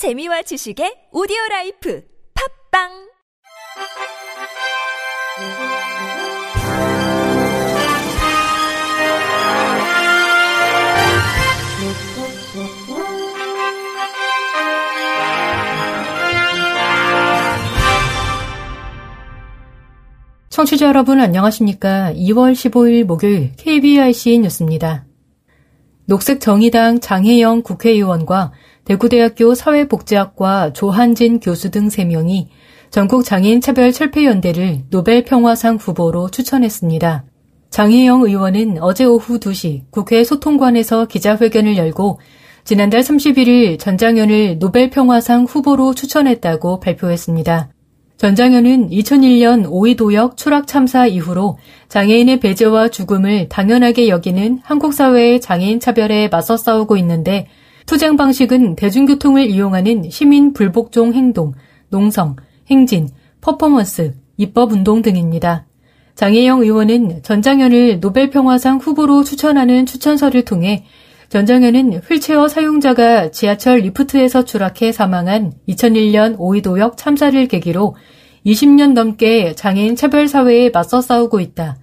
재미와 지식의 오디오 라이프 팝빵 청취자 여러분 안녕하십니까? 2월 15일 목요일 KBIC 뉴스입니다. 녹색정의당 장혜영 국회의원과 대구대학교 사회복지학과 조한진 교수 등 3명이 전국 장애인 차별 철폐 연대를 노벨 평화상 후보로 추천했습니다. 장혜영 의원은 어제 오후 2시 국회 소통관에서 기자회견을 열고 지난달 31일 전장현을 노벨 평화상 후보로 추천했다고 발표했습니다. 전장현은 2001년 오이도역 추락 참사 이후로 장애인의 배제와 죽음을 당연하게 여기는 한국 사회의 장애인 차별에 맞서 싸우고 있는데 투쟁 방식은 대중교통을 이용하는 시민 불복종 행동, 농성, 행진, 퍼포먼스, 입법운동 등입니다. 장혜영 의원은 전장현을 노벨평화상 후보로 추천하는 추천서를 통해 전장현은 휠체어 사용자가 지하철 리프트에서 추락해 사망한 2001년 오이도역 참사를 계기로 20년 넘게 장애인 차별 사회에 맞서 싸우고 있다.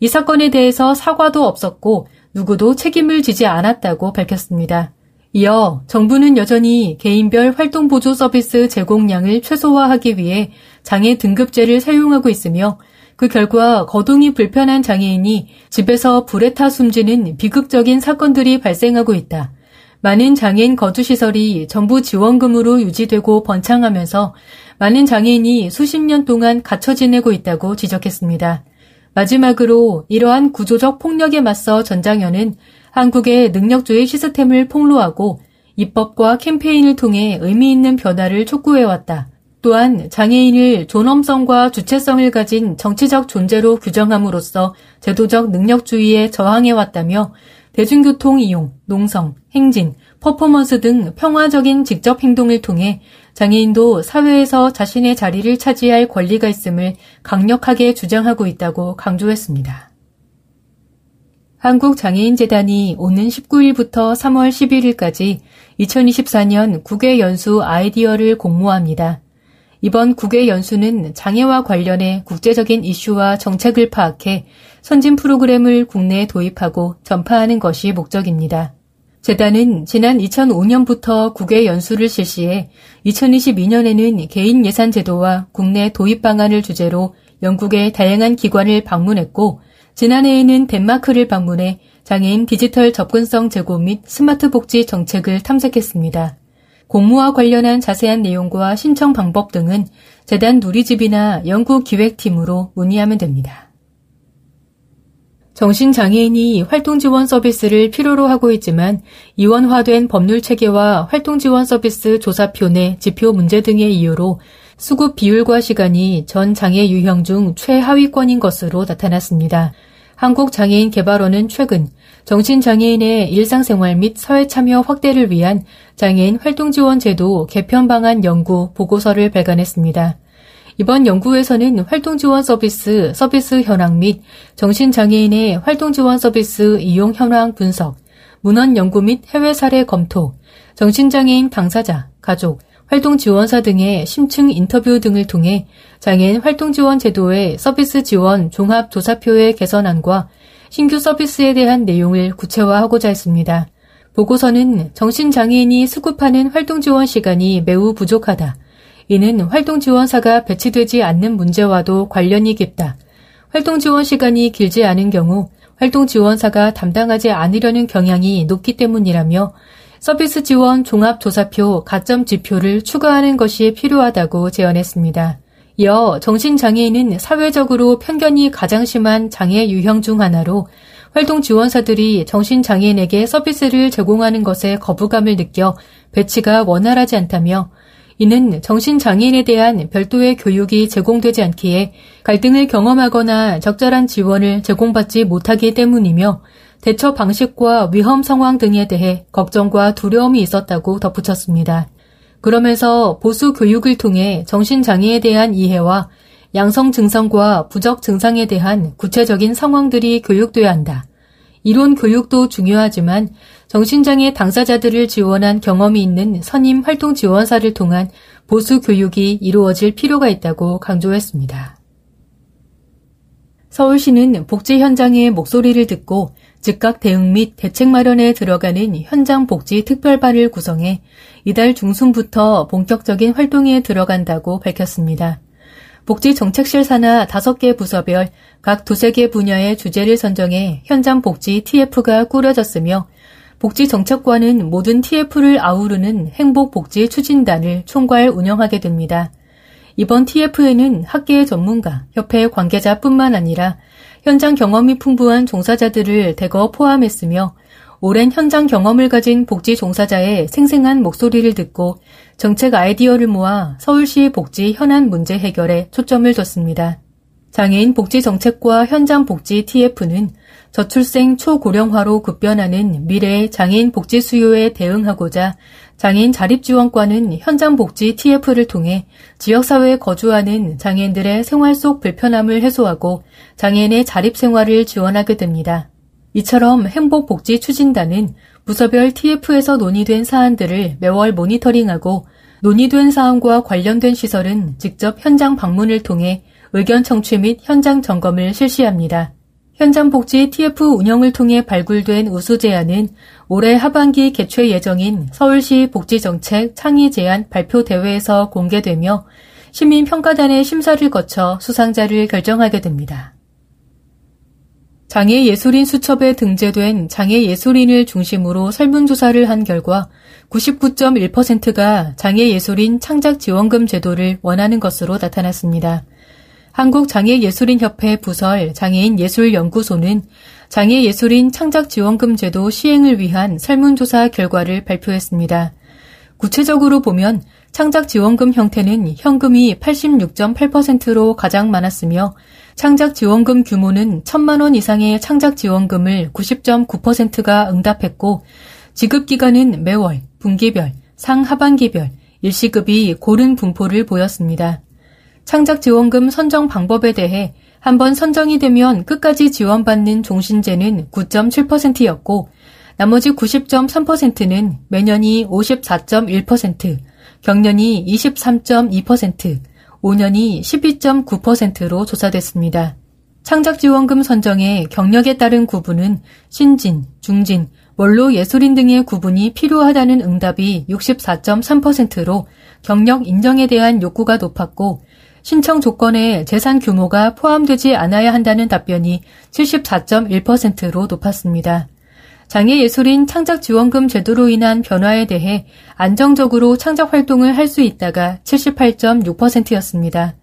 이 사건에 대해서 사과도 없었고 누구도 책임을 지지 않았다고 밝혔습니다. 이어 정부는 여전히 개인별 활동 보조 서비스 제공량을 최소화하기 위해 장애 등급제를 사용하고 있으며 그 결과 거동이 불편한 장애인이 집에서 불에 타 숨지는 비극적인 사건들이 발생하고 있다. 많은 장애인 거주시설이 정부 지원금으로 유지되고 번창하면서 많은 장애인이 수십 년 동안 갇혀 지내고 있다고 지적했습니다. 마지막으로 이러한 구조적 폭력에 맞서 전장현은 한국의 능력주의 시스템을 폭로하고 입법과 캠페인을 통해 의미 있는 변화를 촉구해왔다. 또한 장애인을 존엄성과 주체성을 가진 정치적 존재로 규정함으로써 제도적 능력주의에 저항해왔다며 대중교통 이용, 농성, 행진, 퍼포먼스 등 평화적인 직접 행동을 통해 장애인도 사회에서 자신의 자리를 차지할 권리가 있음을 강력하게 주장하고 있다고 강조했습니다. 한국장애인재단이 오는 19일부터 3월 11일까지 2024년 국외 연수 아이디어를 공모합니다. 이번 국외 연수는 장애와 관련해 국제적인 이슈와 정책을 파악해 선진 프로그램을 국내에 도입하고 전파하는 것이 목적입니다. 재단은 지난 2005년부터 국외 연수를 실시해 2022년에는 개인 예산 제도와 국내 도입 방안을 주제로 영국의 다양한 기관을 방문했고 지난해에는 덴마크를 방문해 장애인 디지털 접근성 제고 및 스마트 복지 정책을 탐색했습니다. 공모와 관련한 자세한 내용과 신청 방법 등은 재단 누리집이나 연구기획팀으로 문의하면 됩니다. 정신장애인이 활동지원 서비스를 필요로 하고 있지만 이원화된 법률 체계와 활동지원 서비스 조사표 내 지표 문제 등의 이유로 수급 비율과 시간이 전 장애 유형 중 최하위권인 것으로 나타났습니다. 한국장애인개발원은 최근 정신장애인의 일상생활 및 사회참여 확대를 위한 장애인 활동지원제도 개편 방안 연구 보고서를 발간했습니다. 이번 연구에서는 활동지원 서비스, 서비스 현황 및 정신장애인의 활동지원 서비스 이용 현황 분석, 문헌 연구 및 해외 사례 검토, 정신장애인 당사자, 가족, 활동 지원사 등의 심층 인터뷰 등을 통해 장애인 활동 지원 제도의 서비스 지원 종합 조사표의 개선안과 신규 서비스에 대한 내용을 구체화하고자 했습니다. 보고서는 정신장애인이 수급하는 활동 지원 시간이 매우 부족하다. 이는 활동 지원사가 배치되지 않는 문제와도 관련이 깊다. 활동 지원 시간이 길지 않은 경우 활동 지원사가 담당하지 않으려는 경향이 높기 때문이라며 서비스 지원 종합조사표 가점 지표를 추가하는 것이 필요하다고 제언했습니다. 이어 정신장애인은 사회적으로 편견이 가장 심한 장애 유형 중 하나로 활동 지원사들이 정신장애인에게 서비스를 제공하는 것에 거부감을 느껴 배치가 원활하지 않다며 이는 정신장애인에 대한 별도의 교육이 제공되지 않기에 갈등을 경험하거나 적절한 지원을 제공받지 못하기 때문이며 대처 방식과 위험 상황 등에 대해 걱정과 두려움이 있었다고 덧붙였습니다. 그러면서 보수 교육을 통해 정신장애에 대한 이해와 양성 증상과 부적 증상에 대한 구체적인 상황들이 교육돼야 한다. 이론 교육도 중요하지만 정신장애 당사자들을 지원한 경험이 있는 선임 활동 지원사를 통한 보수 교육이 이루어질 필요가 있다고 강조했습니다. 서울시는 복지 현장의 목소리를 듣고 즉각 대응 및 대책 마련에 들어가는 현장 복지 특별반을 구성해 이달 중순부터 본격적인 활동에 들어간다고 밝혔습니다. 복지정책실 산하 5개 부서별 각 두세 개 분야의 주제를 선정해 현장 복지 TF가 꾸려졌으며 복지정책관은 모든 TF를 아우르는 행복복지 추진단을 총괄 운영하게 됩니다. 이번 TF에는 학계 전문가, 협회 관계자뿐만 아니라 현장 경험이 풍부한 종사자들을 대거 포함했으며 오랜 현장 경험을 가진 복지 종사자의 생생한 목소리를 듣고 정책 아이디어를 모아 서울시 복지 현안 문제 해결에 초점을 뒀습니다. 장애인 복지 정책과 현장 복지 TF는 저출생 초고령화로 급변하는 미래의 장애인 복지 수요에 대응하고자 장애인 자립지원과는 현장 복지 TF를 통해 지역사회에 거주하는 장애인들의 생활 속 불편함을 해소하고 장애인의 자립생활을 지원하게 됩니다. 이처럼 행복복지 추진단은 부서별 TF에서 논의된 사안들을 매월 모니터링하고 논의된 사안과 관련된 시설은 직접 현장 방문을 통해 의견 청취 및 현장 점검을 실시합니다. 현장복지 TF 운영을 통해 발굴된 우수 제안은 올해 하반기 개최 예정인 서울시 복지정책 창의 제안 발표 대회에서 공개되며 시민평가단의 심사를 거쳐 수상자를 결정하게 됩니다. 장애예술인 수첩에 등재된 장애예술인을 중심으로 설문조사를 한 결과 99.1%가 장애예술인 창작지원금 제도를 원하는 것으로 나타났습니다. 한국장애예술인협회 부설 장애인예술연구소는 장애예술인 창작지원금 제도 시행을 위한 설문조사 결과를 발표했습니다. 구체적으로 보면 창작지원금 형태는 현금이 86.8%로 가장 많았으며 창작지원금 규모는 1천만 원 이상의 창작지원금을 90.9%가 응답했고 지급기간은 매월, 분기별, 상하반기별, 일시급이 고른 분포를 보였습니다. 창작 지원금 선정 방법에 대해 한번 선정이 되면 끝까지 지원받는 종신제는 9.7%였고 나머지 90.3%는 매년이 54.1%, 경년이 23.2%, 5년이 12.9%로 조사됐습니다. 창작지원금 선정의 경력에 따른 구분은 신진, 중진, 원로 예술인 등의 구분이 필요하다는 응답이 64.3%로 경력 인정에 대한 욕구가 높았고 신청 조건에 재산 규모가 포함되지 않아야 한다는 답변이 74.1%로 높았습니다. 장애예술인 창작지원금 제도로 인한 변화에 대해 안정적으로 창작 활동을 할 수 있다가 78.6%였습니다.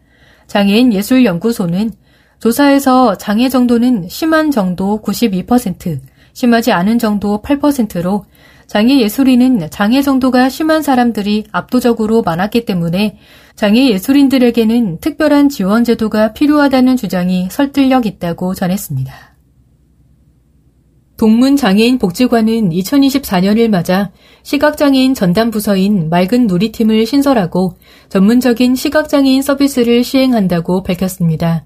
장애인 예술연구소는 조사에서 장애 정도는 심한 정도 92%, 심하지 않은 정도 8%로 장애 예술인은 장애 정도가 심한 사람들이 압도적으로 많았기 때문에 장애 예술인들에게는 특별한 지원 제도가 필요하다는 주장이 설득력 있다고 전했습니다. 동문장애인 복지관은 2024년을 맞아 시각장애인 전담부서인 맑은 누리팀을 신설하고 전문적인 시각장애인 서비스를 시행한다고 밝혔습니다.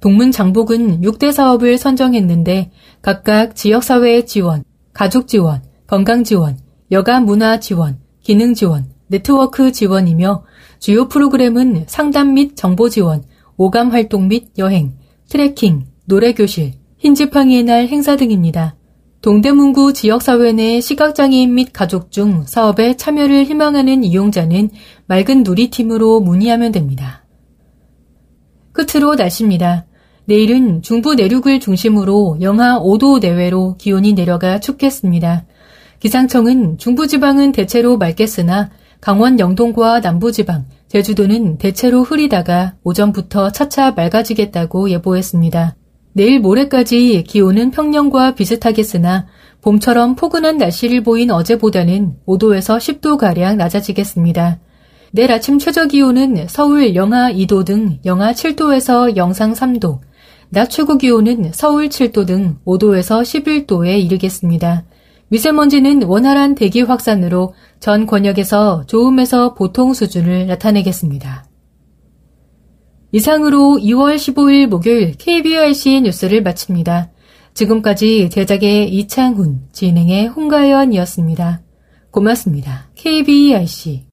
동문장복은 6대 사업을 선정했는데 각각 지역사회의 지원, 가족 지원, 건강 지원, 여가 문화 지원, 기능 지원, 네트워크 지원이며 주요 프로그램은 상담 및 정보 지원, 오감 활동 및 여행, 트레킹, 노래 교실, 흰지팡이의 날 행사 등입니다. 동대문구 지역사회 내 시각장애인 및 가족 중 사업에 참여를 희망하는 이용자는 맑은 누리팀으로 문의하면 됩니다. 끝으로 날씨입니다. 내일은 중부 내륙을 중심으로 영하 5도 내외로 기온이 내려가 춥겠습니다. 기상청은 중부지방은 대체로 맑겠으나 강원 영동과 남부지방, 제주도는 대체로 흐리다가 오전부터 차차 맑아지겠다고 예보했습니다. 내일 모레까지 기온은 평년과 비슷하겠으나 봄처럼 포근한 날씨를 보인 어제보다는 5도에서 10도가량 낮아지겠습니다. 내일 아침 최저 기온은 서울 영하 2도 등 영하 7도에서 영상 3도, 낮 최고 기온은 서울 7도 등 5도에서 11도에 이르겠습니다. 미세먼지는 원활한 대기 확산으로 전 권역에서 좋음에서 보통 수준을 나타내겠습니다. 이상으로 2월 15일 목요일 KBRC 뉴스를 마칩니다. 지금까지 제작의 이창훈, 진행의 홍가연이었습니다. 고맙습니다. KBRC